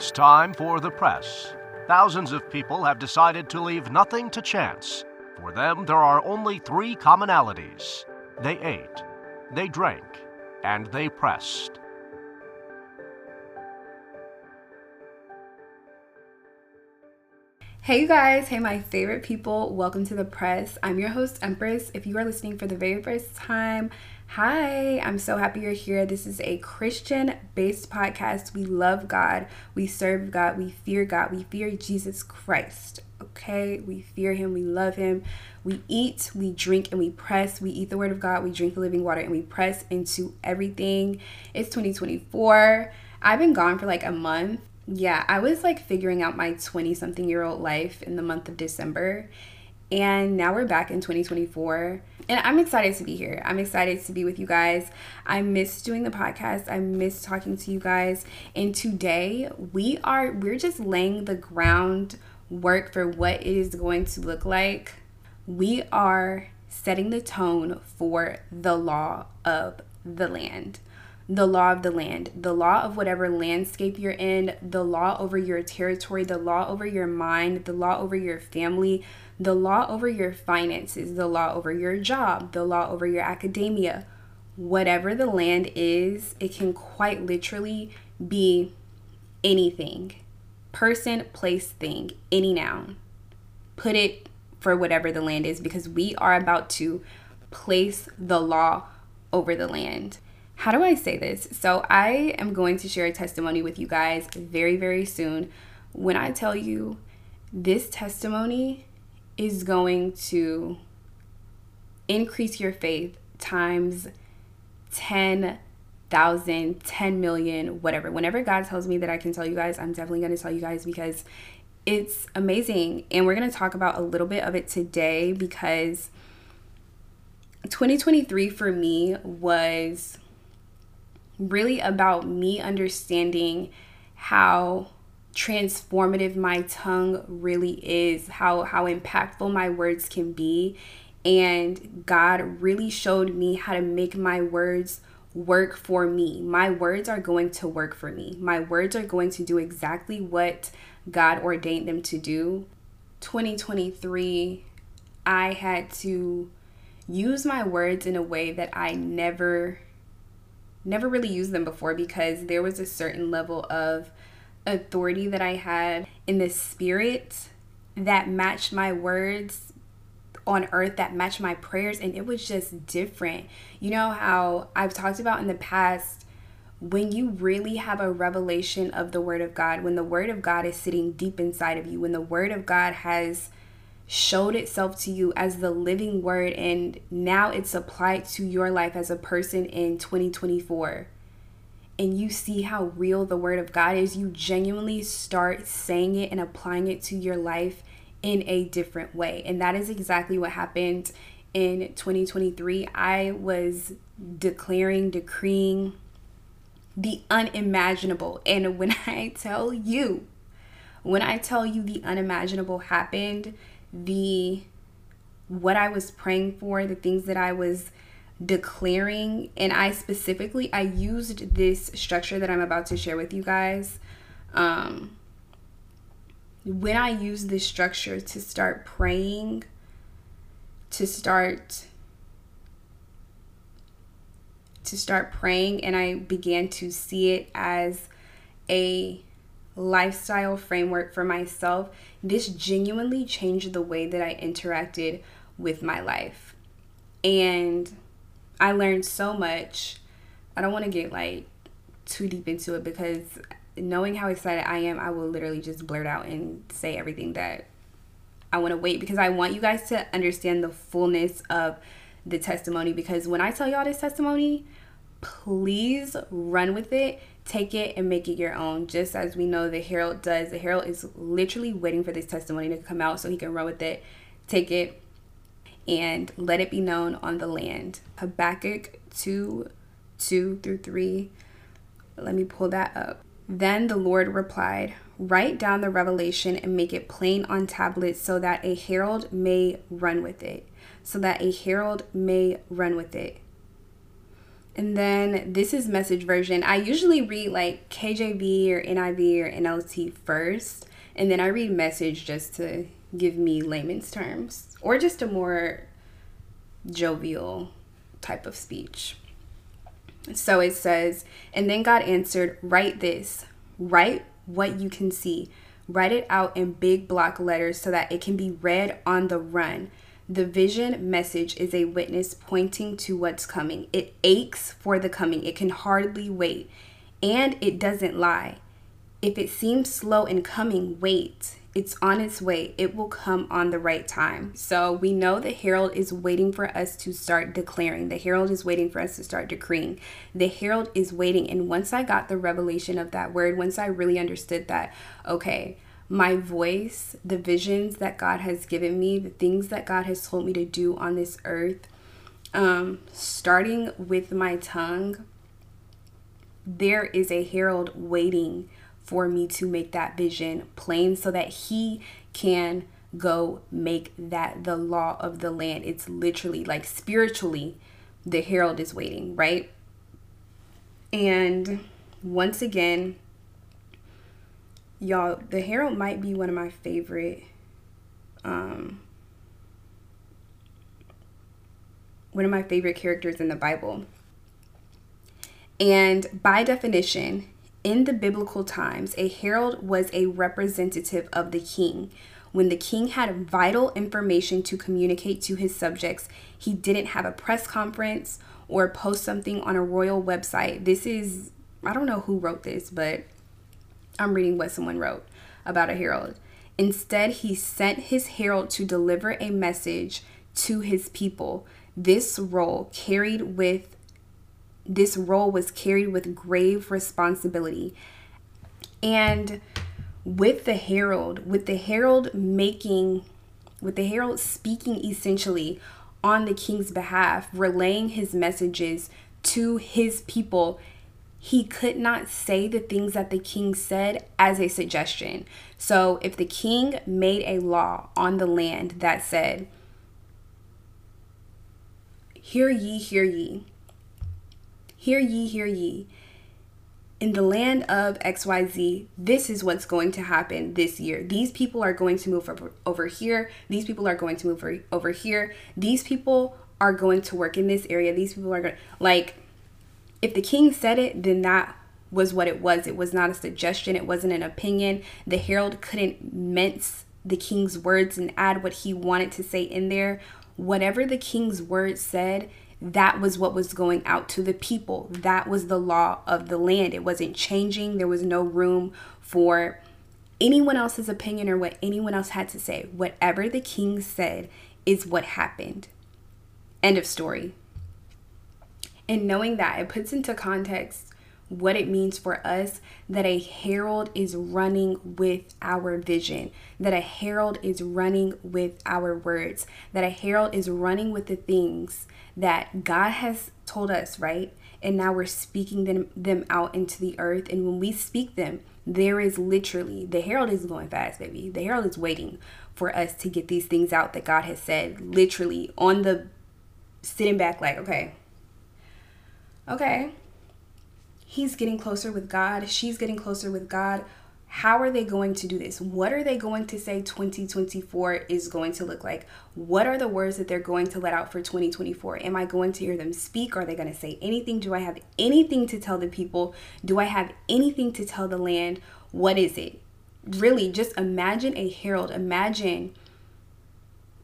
It's time for the press. Thousands of people have decided to leave nothing to chance. For them, there are only three commonalities they ate, they drank, and they pressed. Hey you guys, hey my favorite people, welcome to the press. I'm your host, Empress. If you are listening for the very first time, hi, I'm so happy you're here. This is a Christian based podcast. We love God, we serve God, we fear God, we fear Jesus Christ. Okay, we fear Him, we love Him. We eat, we drink, and we press. We eat the Word of God, we drink the living water, and we press into everything. It's 2024. I've been gone for like a month yeah, I was like figuring out my 20 something year old life in the month of December. And now we're back in 2024. And I'm excited to be here. I'm excited to be with you guys. I miss doing the podcast. I miss talking to you guys. And today we are we're just laying the groundwork for what it is going to look like. We are setting the tone for the law of the land the law of the land, the law of whatever landscape you're in, the law over your territory, the law over your mind, the law over your family, the law over your finances, the law over your job, the law over your academia. Whatever the land is, it can quite literally be anything person, place, thing, any noun. Put it for whatever the land is because we are about to place the law over the land how do I say this? So, I am going to share a testimony with you guys very, very soon. When I tell you this testimony is going to increase your faith times 10,000, 10 million, whatever. Whenever God tells me that I can tell you guys, I'm definitely going to tell you guys because it's amazing. And we're going to talk about a little bit of it today because 2023 for me was really about me understanding how transformative my tongue really is, how how impactful my words can be. And God really showed me how to make my words work for me. My words are going to work for me. My words are going to do exactly what God ordained them to do. 2023, I had to use my words in a way that I never never really used them before because there was a certain level of authority that I had in the spirit that matched my words on earth that matched my prayers and it was just different. You know how I've talked about in the past when you really have a revelation of the word of God, when the word of God is sitting deep inside of you, when the word of God has showed itself to you as the living word and now it's applied to your life as a person in 2024 and you see how real the word of God is, you genuinely start saying it and applying it to your life in a different way. And that is exactly what happened in 2023. I was declaring, decreeing the unimaginable. And when I tell you, when I tell you the unimaginable happened, the what I was praying for, the things that I was declaring. And I specifically I used this structure that I'm about to share with you guys. Um when I used this structure to start praying to start to start praying and I began to see it as a lifestyle framework for myself, this genuinely changed the way that I interacted with my life. And I learned so much. I don't want to get like too deep into it because knowing how excited I am, I will literally just blurt out and say everything that I want to wait because I want you guys to understand the fullness of the testimony because when I tell y'all this testimony, please run with it take it and make it your own. Just as we know the herald does the herald is literally waiting for this testimony to come out so he can run with it take it and let it be known on the land. Habakkuk 2 2 through 3 let me pull that up. Then the lord replied write down the revelation and make it plain on tablets so that a herald may run with it so that a herald may run with it And then this is message version. I usually read like KJV or NIV or NLT first, and then I read message just to give me layman's terms or just a more jovial type of speech. So it says, and then God answered, Write this, write what you can see, write it out in big block letters so that it can be read on the run. The vision message is a witness pointing to what's coming. It aches for the coming, it can hardly wait, and it doesn't lie. If it seems slow in coming, wait. It's on its way. It will come on the right time. So we know the herald is waiting for us to start declaring. The herald is waiting for us to start decreeing. The herald is waiting. And once I got the revelation of that word, once I really understood that, okay, my voice, the visions that God has given me, the things that God has told me to do on this earth, um, starting with my tongue, there is a herald waiting for me to make that vision plain so that he can go make that the law of the land. It's literally like spiritually, the herald is waiting, right? And once again, y'all, the herald might be one of my favorite um one of my favorite characters in the Bible. And by definition, in the biblical times, a herald was a representative of the king. When the king had vital information to communicate to his subjects, he didn't have a press conference or post something on a royal website. This is, I don't know who wrote this, but I'm reading what someone wrote about a herald. Instead, he sent his herald to deliver a message to his people. This role carried with this role was carried with grave responsibility. And with the herald, with the herald making, with the herald speaking essentially on the king's behalf, relaying his messages to his people, he could not say the things that the king said as a suggestion. So if the king made a law on the land that said, Hear ye, hear ye, Hear ye, hear ye. In the land of XYZ, this is what's going to happen this year. These people are going to move over, here. These people are going to move over, over here. These people are going to work in this area. These people are going to, like if the king said it, then that was what it was. It was not a suggestion, it wasn't an opinion. The herald couldn't mince the king's words and add what he wanted to say in there. Whatever the king's words said, that was what was going out to the people. That was the law of the land. It wasn't changing. There was no room for anyone else's opinion or what anyone else had to say. Whatever the king said is what happened. End of story. And knowing that, it puts into context what it means for us that a herald is running with our vision, that a herald is running with our words, that a herald is running with the things that God has told us, right? And now we're speaking them, them out into the earth. And when we speak them, there is literally, the herald is going fast, baby. The herald is waiting for us to get these things out that God has said, literally on the sitting back, like, okay, okay, he's getting closer with God, she's getting closer with God how are they going to do this? What are they going to say 2024 is going to look like? What are the words that they're going to let out for 2024? Am I going to hear them speak? Are they going to say anything? Do I have anything to tell the people? Do I have anything to tell the land? What is it? Really, just imagine a herald. Imagine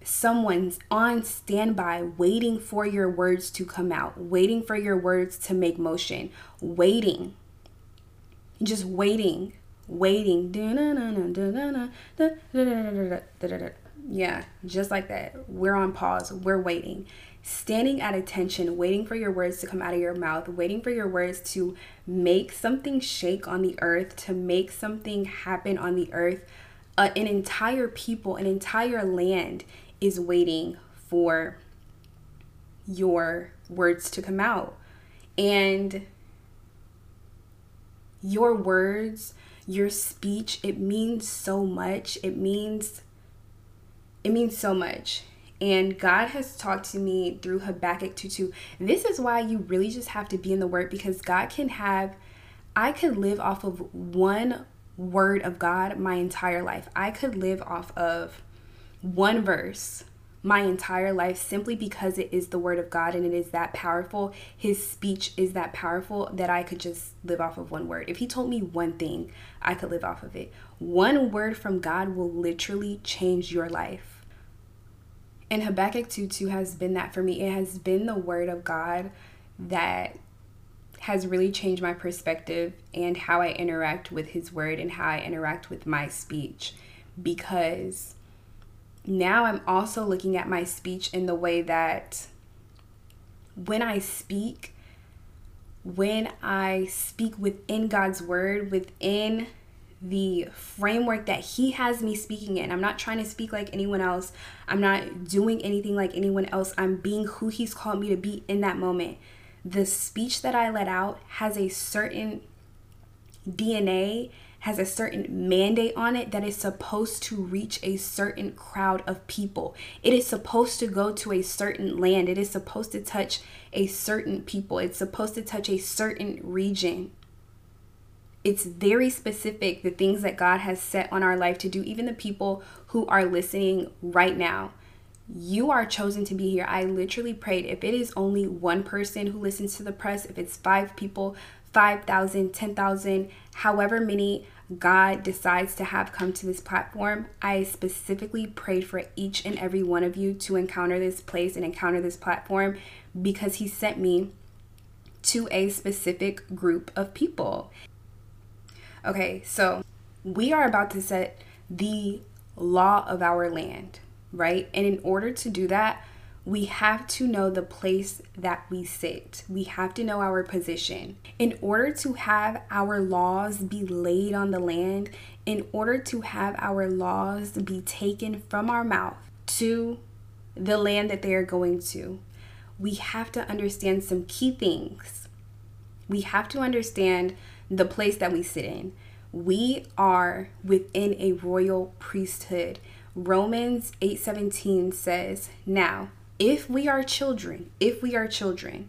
someone's on standby waiting for your words to come out, waiting for your words to make motion, waiting, just waiting waiting. Yeah, just like that. We're on pause. We're waiting. Standing at attention, waiting for your words to come out of your mouth, waiting for your words to make something shake on the earth, to make something happen on the earth. Uh, an entire people, an entire land is waiting for your words to come out. And your words your speech it means so much it means it means so much And God has talked to me through Habakkuk 2 2. This is why you really just have to be in the word because God can have, I could live off of one word of God my entire life. I could live off of one verse my entire life simply because it is the word of God and it is that powerful. His speech is that powerful that I could just live off of one word. If he told me one thing, I could live off of it. One word from God will literally change your life. And Habakkuk 2 2 has been that for me. It has been the word of God that has really changed my perspective and how I interact with his word and how I interact with my speech because now I'm also looking at my speech in the way that when I speak, when I speak within God's word, within the framework that He has me speaking in, I'm not trying to speak like anyone else. I'm not doing anything like anyone else. I'm being who He's called me to be in that moment. The speech that I let out has a certain DNA has a certain mandate on it that is supposed to reach a certain crowd of people. It is supposed to go to a certain land. It is supposed to touch a certain people. It's supposed to touch a certain region. It's very specific, the things that God has set on our life to do, even the people who are listening right now. You are chosen to be here. I literally prayed if it is only one person who listens to the press, if it's five people, 5,000, 10,000, however many God decides to have come to this platform, I specifically prayed for each and every one of you to encounter this place and encounter this platform because He sent me to a specific group of people. Okay, so we are about to set the law of our land, right? And in order to do that, we have to know the place that we sit. We have to know our position. In order to have our laws be laid on the land, in order to have our laws be taken from our mouth to the land that they are going to, we have to understand some key things. We have to understand the place that we sit in. We are within a royal priesthood. Romans 8:17 says, "Now, if we are children, if we are children,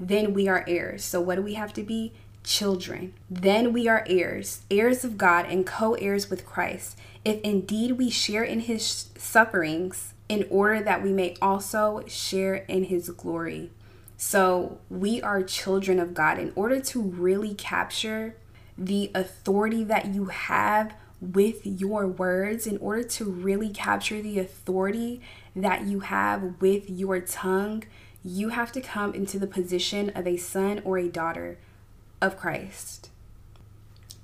then we are heirs. So, what do we have to be? Children. Then we are heirs, heirs of God and co heirs with Christ, if indeed we share in his sufferings, in order that we may also share in his glory. So, we are children of God. In order to really capture the authority that you have with your words, in order to really capture the authority that you have with your tongue, you have to come into the position of a son or a daughter of Christ.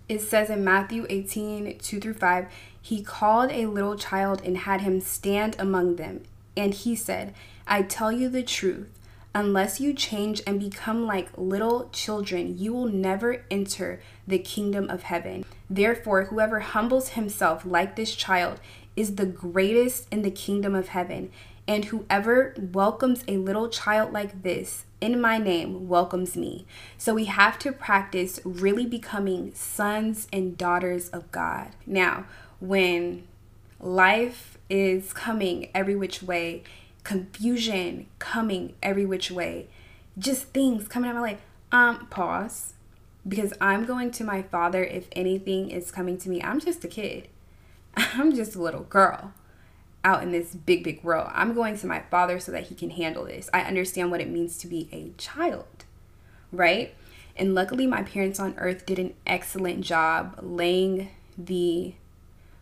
It says in Matthew 18 2 through 5, he called a little child and had him stand among them. And he said, I tell you the truth. Unless you change and become like little children, you will never enter the kingdom of heaven. Therefore, whoever humbles himself like this child is the greatest in the kingdom of heaven. And whoever welcomes a little child like this in my name welcomes me. So we have to practice really becoming sons and daughters of God. Now, when life is coming every which way, confusion coming every which way, just things coming out my life, um, pause. Because I'm going to my father if anything is coming to me. I'm just a kid. I'm just a little girl out in this big, big world. I'm going to my father so that he can handle this. I understand what it means to be a child, right? And luckily, my parents on earth did an excellent job laying the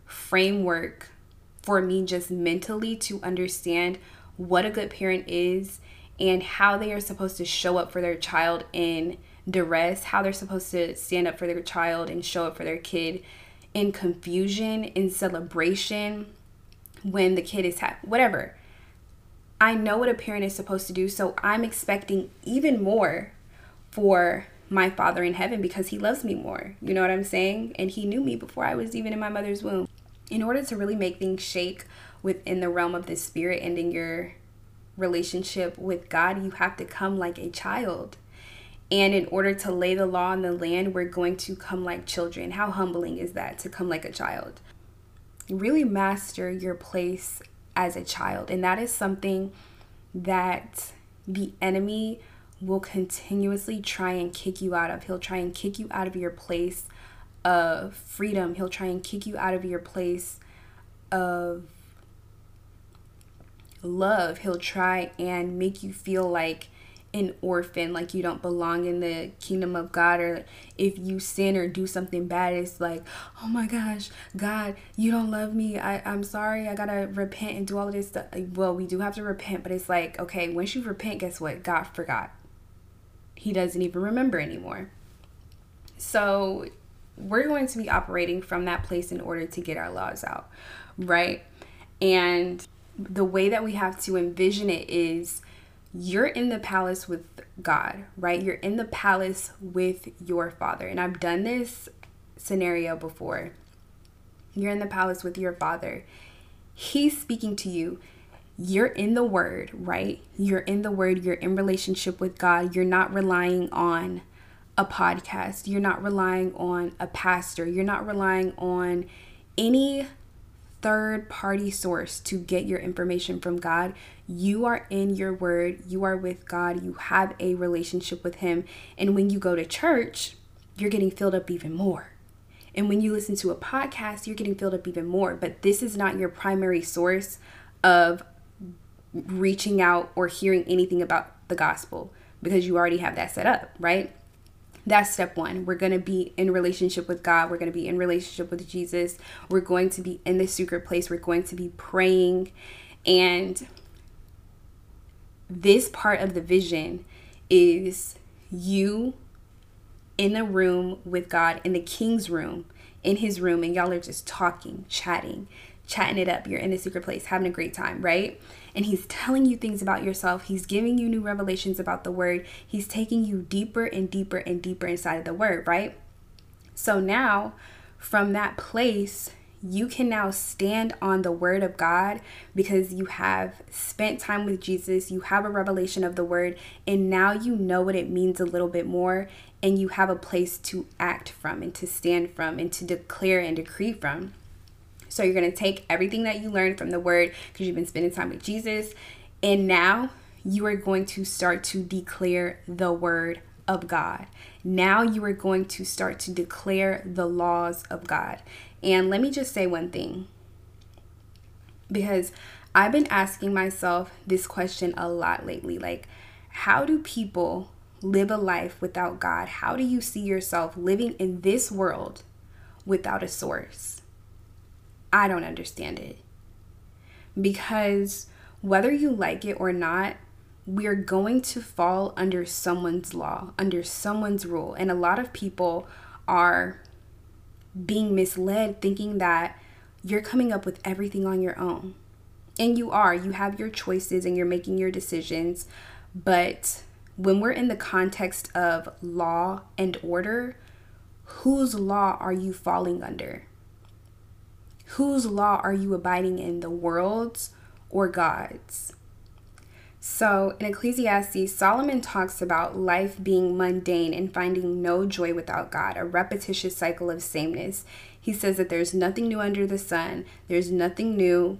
framework for me just mentally to understand what a good parent is and how they are supposed to show up for their child in duress, how they're supposed to stand up for their child and show up for their kid in confusion, in celebration, when the kid is ha- whatever. I know what a parent is supposed to do, so I'm expecting even more for my Father in heaven because He loves me more. You know what I'm saying? And He knew me before I was even in my mother's womb. In order to really make things shake within the realm of the Spirit and in your relationship with God, you have to come like a child. And in order to lay the law on the land, we're going to come like children. How humbling is that to come like a child? Really master your place as a child. And that is something that the enemy will continuously try and kick you out of. He'll try and kick you out of your place of freedom. He'll try and kick you out of your place of love. He'll try and make you feel like an orphan, like you don't belong in the kingdom of God, or if you sin or do something bad, it's like, oh my gosh, God, you don't love me. I, I'm sorry. I gotta repent and do all of this stuff. Well, we do have to repent, but it's like, okay, once you repent, guess what? God forgot. He doesn't even remember anymore. So we're going to be operating from that place in order to get our laws out, right? And the way that we have to envision it is you're in the palace with God, right? You're in the palace with your father. And I've done this scenario before. You're in the palace with your father. He's speaking to you. You're in the word, right? You're in the word. You're in relationship with God. You're not relying on a podcast. You're not relying on a pastor. You're not relying on any third party source to get your information from God. You are in your word, you are with God, you have a relationship with Him. And when you go to church, you're getting filled up even more. And when you listen to a podcast, you're getting filled up even more. But this is not your primary source of reaching out or hearing anything about the gospel because you already have that set up, right? That's step one. We're going to be in relationship with God. We're going to be in relationship with Jesus. We're going to be in the secret place. We're going to be praying. And this part of the vision is you in the room with God, in the king's room, in his room, and y'all are just talking, chatting, chatting it up. You're in the secret place, having a great time, right? and he's telling you things about yourself. He's giving you new revelations about the word. He's taking you deeper and deeper and deeper inside of the word, right? So now, from that place, you can now stand on the word of God because you have spent time with Jesus, you have a revelation of the word, and now you know what it means a little bit more, and you have a place to act from and to stand from and to declare and decree from. So you're going to take everything that you learned from the word because you've been spending time with Jesus. And now you are going to start to declare the word of God. Now you are going to start to declare the laws of God. And let me just say one thing because I've been asking myself this question a lot lately. Like, how do people live a life without God? How do you see yourself living in this world without a source? I don't understand it. Because whether you like it or not, we are going to fall under someone's law, under someone's rule. And a lot of people are being misled thinking that you're coming up with everything on your own. And you are, you have your choices and you're making your decisions. But when we're in the context of law and order, whose law are you falling under? Whose law are you abiding in, the world's or God's? So in Ecclesiastes, Solomon talks about life being mundane and finding no joy without God, a repetitious cycle of sameness. He says that there's nothing new under the sun, there's nothing new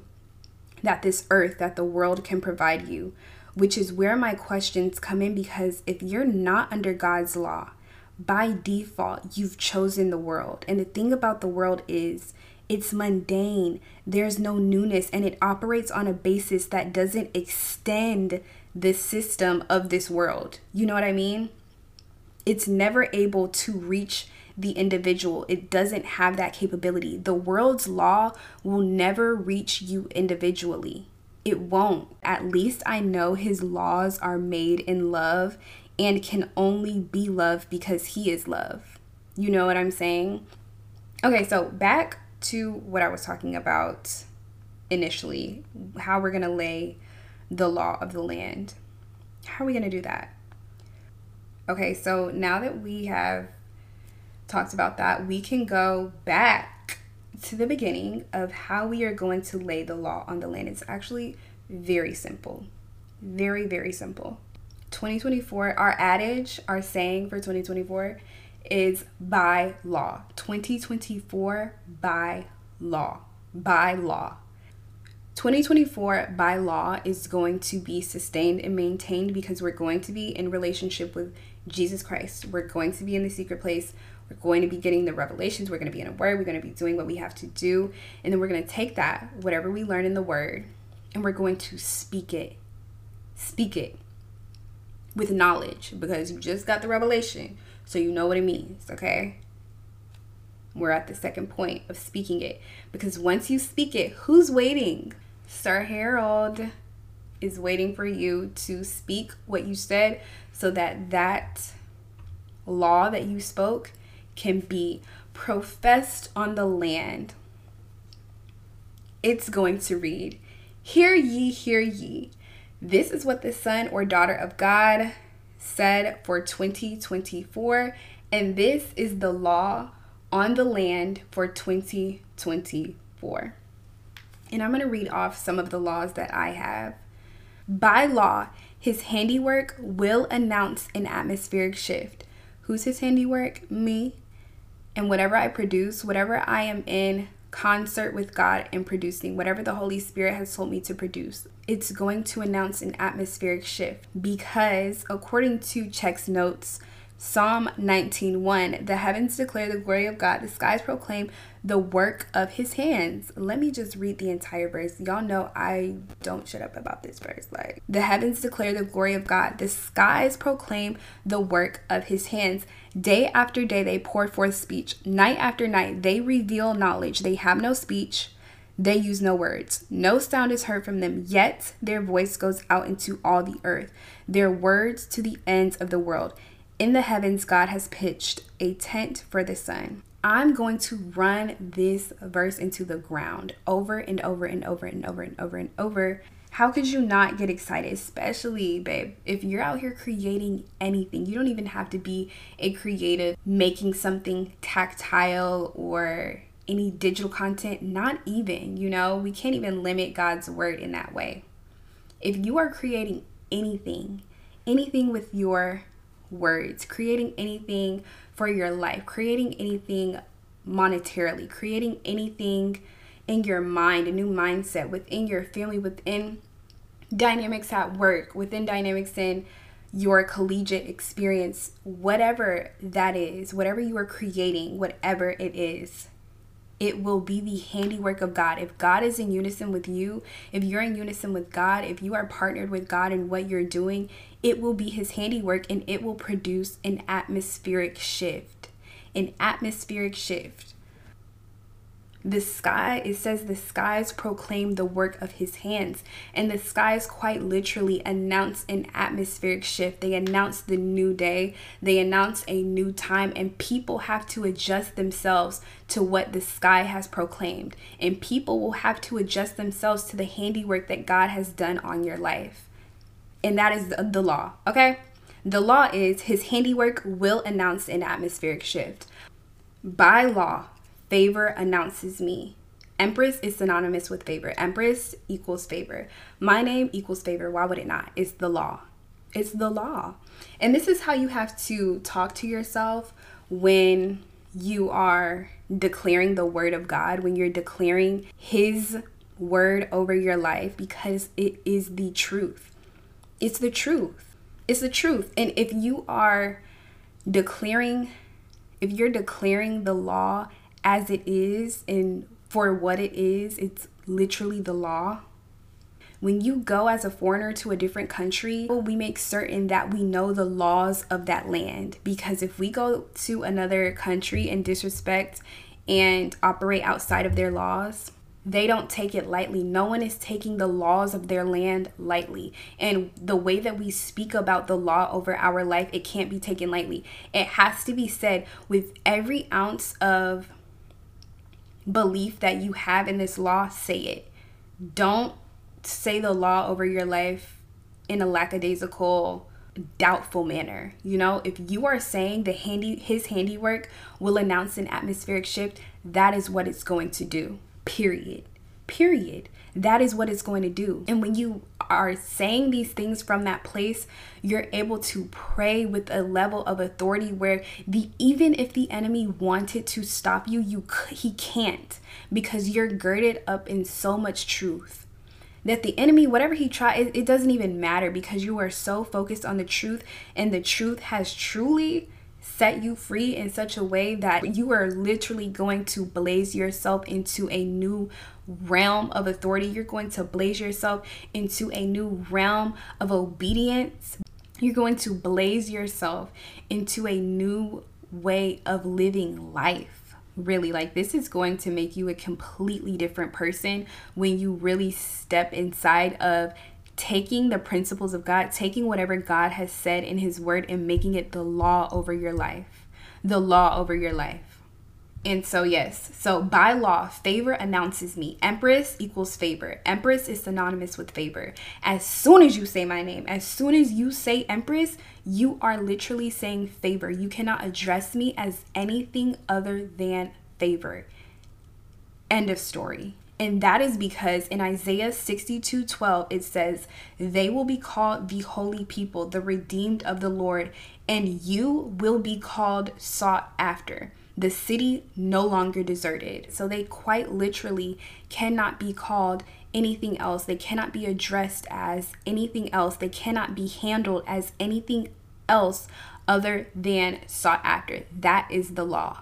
that this earth, that the world can provide you, which is where my questions come in because if you're not under God's law, by default, you've chosen the world. And the thing about the world is, it's mundane. There's no newness, and it operates on a basis that doesn't extend the system of this world. You know what I mean? It's never able to reach the individual. It doesn't have that capability. The world's law will never reach you individually. It won't. At least I know his laws are made in love and can only be love because he is love. You know what I'm saying? Okay, so back to what I was talking about initially, how we're going to lay the law of the land. How are we going to do that? Okay, so now that we have talked about that, we can go back to the beginning of how we are going to lay the law on the land. It's actually very simple. Very, very simple. 2024, our adage, our saying for 2024 is by law. 2024 by law. By law. 2024 by law is going to be sustained and maintained because we're going to be in relationship with Jesus Christ. We're going to be in the secret place. We're going to be getting the revelations. We're going to be in a word. We're going to be doing what we have to do. And then we're going to take that, whatever we learn in the word, and we're going to speak it. Speak it with knowledge because you just got the revelation. So you know what it means, okay? We're at the second point of speaking it because once you speak it, who's waiting? Sir Herald is waiting for you to speak what you said so that that law that you spoke can be professed on the land. It's going to read, Hear ye, hear ye. This is what the son or daughter of God said for 2024, and this is the law on the land for 2024. And I'm going to read off some of the laws that I have. By law, his handiwork will announce an atmospheric shift. Who's his handiwork? Me. And whatever I produce, whatever I am in concert with God in producing, whatever the Holy Spirit has told me to produce, it's going to announce an atmospheric shift because, according to Check's notes, Psalm 19:1 The heavens declare the glory of God, the skies proclaim the work of his hands. Let me just read the entire verse. Y'all know I don't shut up about this verse. Like, the heavens declare the glory of God, the skies proclaim the work of his hands. Day after day they pour forth speech, night after night they reveal knowledge. They have no speech. They use no words. No sound is heard from them, yet their voice goes out into all the earth, their words to the ends of the world. In the heavens, God has pitched a tent for the sun. I'm going to run this verse into the ground over and over and over and over and over and over. How could you not get excited, especially, babe, if you're out here creating anything? You don't even have to be a creative, making something tactile or any digital content, not even, you know, we can't even limit God's word in that way. If you are creating anything, anything with your words, creating anything for your life, creating anything monetarily, creating anything in your mind, a new mindset within your family, within dynamics at work, within dynamics in your collegiate experience, whatever that is, whatever you are creating, whatever it is, it will be the handiwork of God. If God is in unison with you, if you're in unison with God, if you are partnered with God in what you're doing, it will be His handiwork and it will produce an atmospheric shift. An atmospheric shift the sky it says the skies proclaim the work of his hands and the skies quite literally announce an atmospheric shift. They announce the new day. They announce a new time and people have to adjust themselves to what the sky has proclaimed. And people will have to adjust themselves to the handiwork that god has done on your life. And that is the law okay? The law is his handiwork will announce an atmospheric shift. By law Favor announces me. Empress is synonymous with favor. Empress equals favor. My name equals favor. Why would it not? It's the law. It's the law. And this is how you have to talk to yourself when you are declaring the word of God, when you're declaring His word over your life, because it is the truth. It's the truth. It's the truth. And if you are declaring, if you're declaring the law as it is and for what it is, it's literally the law. When you go as a foreigner to a different country, we make certain that we know the laws of that land. Because if we go to another country and disrespect and operate outside of their laws, they don't take it lightly. No one is taking the laws of their land lightly. And the way that we speak about the law over our life, it can't be taken lightly. It has to be said with every ounce of belief that you have in this law, say it. Don't say the law over your life in a lackadaisical, doubtful manner. You know, if you are saying the handy his handiwork will announce an atmospheric shift, that is what it's going to do. Period. Period. That is what it's going to do. And when you are saying these things from that place, you're able to pray with a level of authority where the even if the enemy wanted to stop you, you he can't because you're girded up in so much truth. that the enemy, whatever he tries, it, it doesn't even matter because you are so focused on the truth, and the truth has truly set you free in such a way that you are literally going to blaze yourself into a new realm of authority. You're going to blaze yourself into a new realm of obedience. You're going to blaze yourself into a new way of living life really like this is going to make you a completely different person when you really step inside of taking the principles of God, taking whatever God has said in His Word and making it the law over your life. The law over your life. And so, yes, so by law, favor announces me. Empress equals favor. Empress is synonymous with favor. As soon as you say my name, as soon as you say Empress, you are literally saying favor. You cannot address me as anything other than favor. End of story. And that is because in Isaiah 62 12, it says, They will be called the holy people, the redeemed of the Lord, and you will be called sought after, the city no longer deserted. So they quite literally cannot be called anything else. They cannot be addressed as anything else. They cannot be handled as anything else other than sought after. That is the law.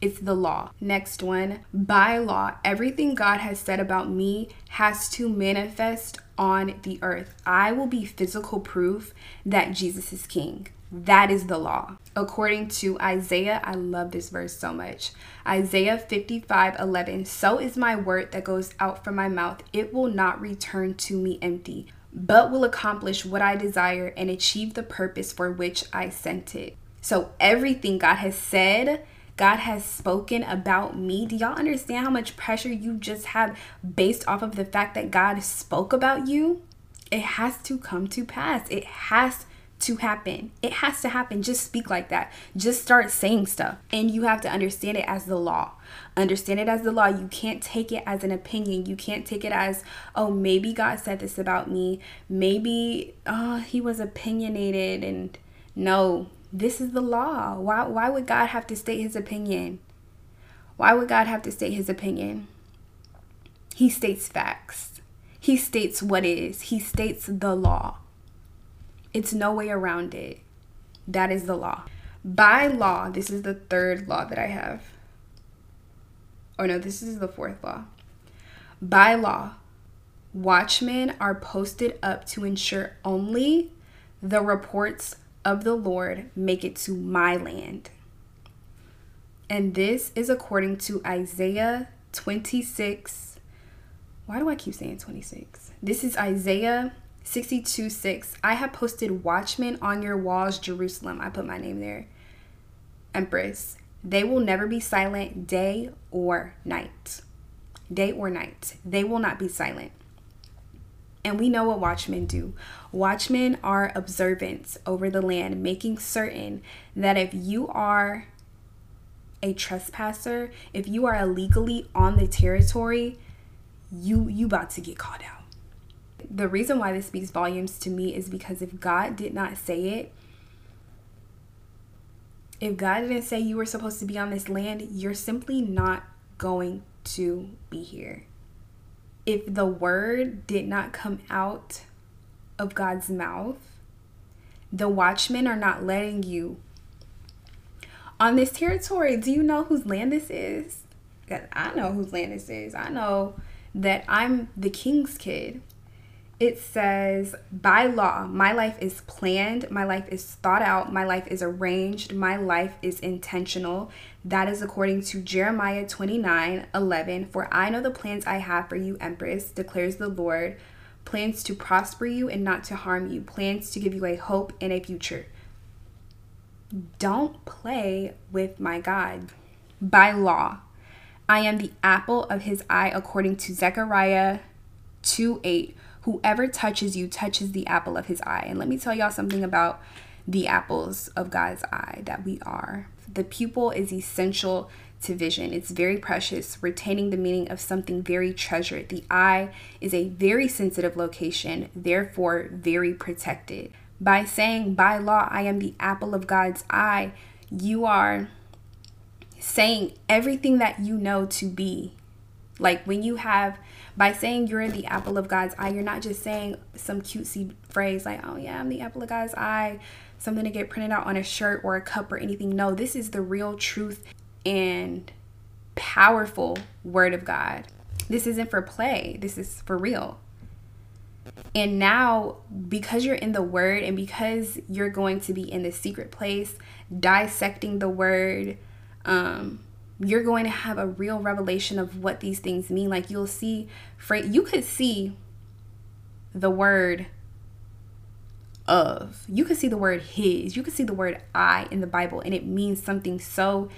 It's the law. Next one. By law, everything God has said about me has to manifest on the earth. I will be physical proof that Jesus is king. That is the law. According to Isaiah, I love this verse so much. Isaiah 55 11. So is my word that goes out from my mouth. It will not return to me empty, but will accomplish what I desire and achieve the purpose for which I sent it. So everything God has said God has spoken about me. Do y'all understand how much pressure you just have based off of the fact that God spoke about you? It has to come to pass. It has to happen. It has to happen. Just speak like that. Just start saying stuff. And you have to understand it as the law. Understand it as the law. You can't take it as an opinion. You can't take it as, oh, maybe God said this about me. Maybe oh, he was opinionated and no, this is the law. Why, why would God have to state his opinion? Why would God have to state his opinion? He states facts. He states what is. He states the law. It's no way around it. That is the law. By law, this is the third law that I have. Oh no, this is the fourth law. By law, watchmen are posted up to ensure only the reports of the Lord make it to my land. And this is according to Isaiah 26. Why do I keep saying 26? This is Isaiah 62 6. I have posted watchmen on your walls, Jerusalem. I put my name there. Empress. They will never be silent day or night. Day or night. They will not be silent. And we know what watchmen do. Watchmen are observants over the land, making certain that if you are a trespasser, if you are illegally on the territory, you you about to get caught out. The reason why this speaks volumes to me is because if God did not say it, if God didn't say you were supposed to be on this land, you're simply not going to be here if the word did not come out of God's mouth, the watchmen are not letting you on this territory. Do you know whose land this is? I know whose land this is. I know that I'm the king's kid it says, by law, my life is planned, my life is thought out, my life is arranged, my life is intentional. That is according to Jeremiah 29 11. For I know the plans I have for you, Empress, declares the Lord plans to prosper you and not to harm you, plans to give you a hope and a future. Don't play with my God. By law, I am the apple of his eye, according to Zechariah 2 8 whoever touches you touches the apple of his eye. And let me tell y'all something about the apples of God's eye that we are. The pupil is essential to vision. It's very precious, retaining the meaning of something very treasured. The eye is a very sensitive location, therefore, very protected. By saying, by law, I am the apple of God's eye, you are saying everything that you know to be Like when you have, by saying you're the apple of God's eye, you're not just saying some cutesy phrase like, oh yeah, I'm the apple of God's eye, something to get printed out on a shirt or a cup or anything. No, this is the real truth and powerful word of God. This isn't for play, this is for real. And now, because you're in the word and because you're going to be in the secret place, dissecting the word, um, you're going to have a real revelation of what these things mean. Like you'll see, you could see the word of, you can see the word his, you can see the word I in the Bible, and it means something so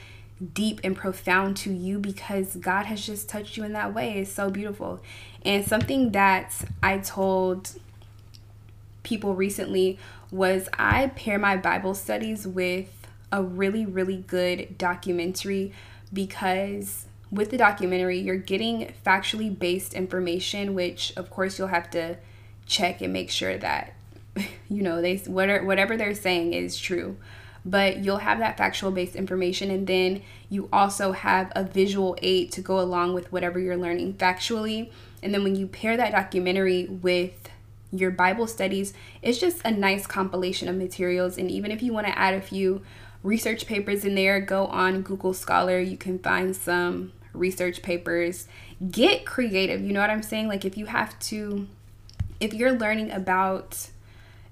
deep and profound to you because God has just touched you in that way. It's so beautiful. And something that I told people recently was I pair my Bible studies with a really, really good documentary because with the documentary, you're getting factually based information, which of course you'll have to check and make sure that you know they whatever they're saying is true. But you'll have that factual based information and then you also have a visual aid to go along with whatever you're learning factually. And then when you pair that documentary with your bible studies it's just a nice compilation of materials. And even if you want to add a few research papers in there go on google scholar. You can find some research papers. Get creative you know what i'm saying? Like if you have to if you're learning about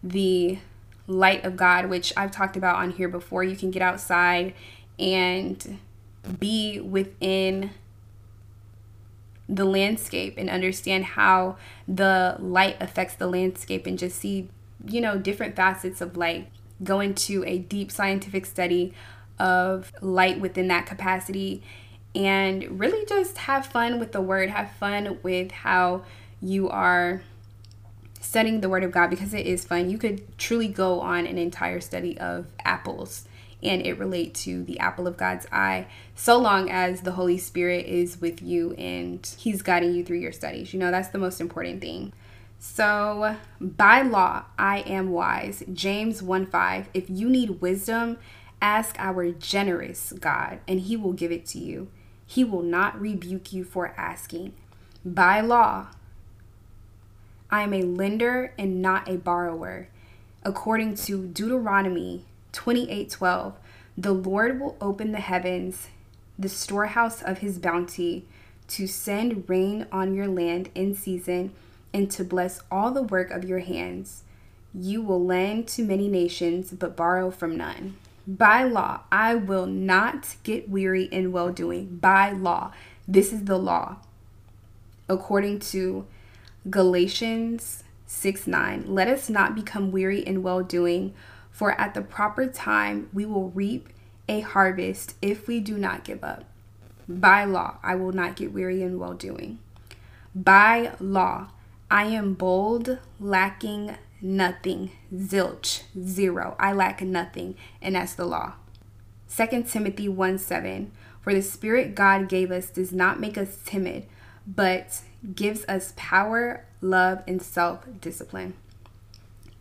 the light of God, which I've talked about on here before. You can get outside and be within the landscape and understand how the light affects the landscape and just see, you know, different facets of light. Go into a deep scientific study of light within that capacity and really just have fun with the word, have fun with how you are studying the Word of God because it is fun. You could truly go on an entire study of apples and it relate to the apple of God's eye so long as the Holy Spirit is with you and He's guiding you through your studies. You know, that's the most important thing. So, by law, I am wise. James 1 5. If you need wisdom, ask our generous God, and He will give it to you. He will not rebuke you for asking. By law, I am a lender and not a borrower. According to Deuteronomy 28:12, the Lord will open the heavens, the storehouse of his bounty, to send rain on your land in season and to bless all the work of your hands. You will lend to many nations, but borrow from none. By law, I will not get weary in well doing. By law, this is the law. According to Galatians 6 9. Let us not become weary in well doing, for at the proper time we will reap a harvest if we do not give up. By law, I will not get weary in well doing. By law, I am bold, lacking nothing. Zilch, zero. I lack nothing, and that's the law. 2 Timothy 1 7. For the Spirit God gave us does not make us timid, but gives us power, love, and self discipline.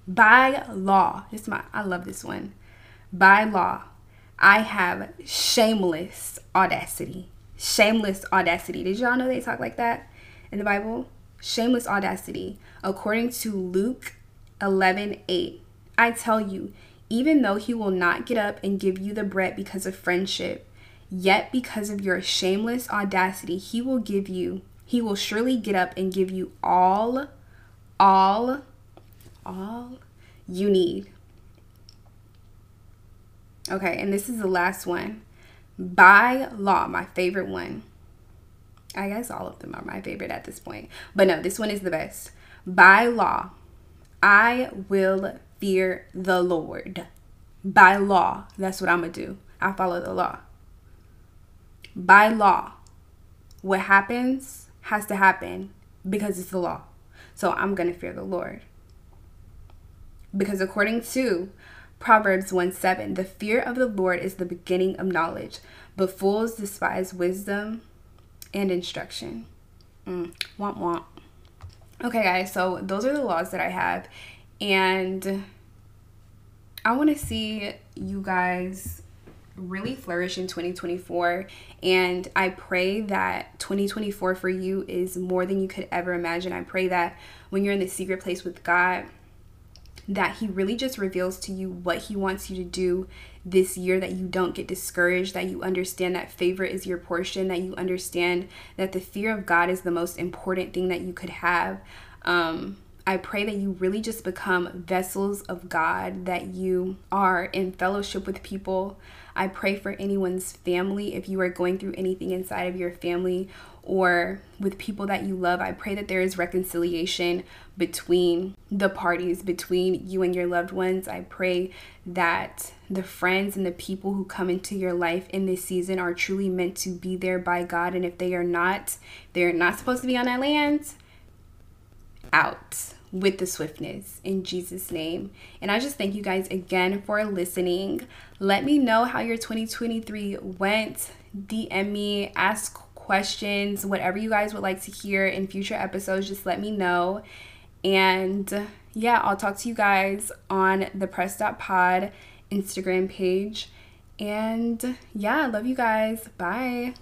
By law, this is my, I love this one. By law, I have shameless audacity. Shameless audacity. Did y'all know they talk like that in the Bible? Shameless audacity. According to Luke 11 8, I tell you, even though he will not get up and give you the bread because of friendship, yet because of your shameless audacity, he will give you he will surely get up and give you all, all, all you need. Okay, and this is the last one. By law, my favorite one. I guess all of them are my favorite at this point. But no, this one is the best. By law, I will fear the Lord. By law, that's what I'm going to do. I follow the law. By law, what happens has to happen because it's the law. So I'm going to fear the Lord. Because according to Proverbs 1 7, the fear of the Lord is the beginning of knowledge, but fools despise wisdom and instruction. Mm, womp womp. Okay, guys, so those are the laws that I have. And I want to see you guys really flourish in 2024. And I pray that 2024 for you is more than you could ever imagine. I pray that when you're in the secret place with God, that He really just reveals to you what He wants you to do this year, that you don't get discouraged, that you understand that favor is your portion, that you understand that the fear of God is the most important thing that you could have. Um, I pray that you really just become vessels of God, that you are in fellowship with people. I pray for anyone's family if you are going through anything inside of your family or with people that you love. I pray that there is reconciliation between the parties, between you and your loved ones. I pray that the friends and the people who come into your life in this season are truly meant to be there by God. And if they are not, they're not supposed to be on that land, out with the swiftness in Jesus' name. And I just thank you guys again for listening. Let me know how your 2023 went. DM me, ask questions, whatever you guys would like to hear in future episodes, just let me know. And yeah, I'll talk to you guys on the press.pod Instagram page. And yeah, love you guys. Bye.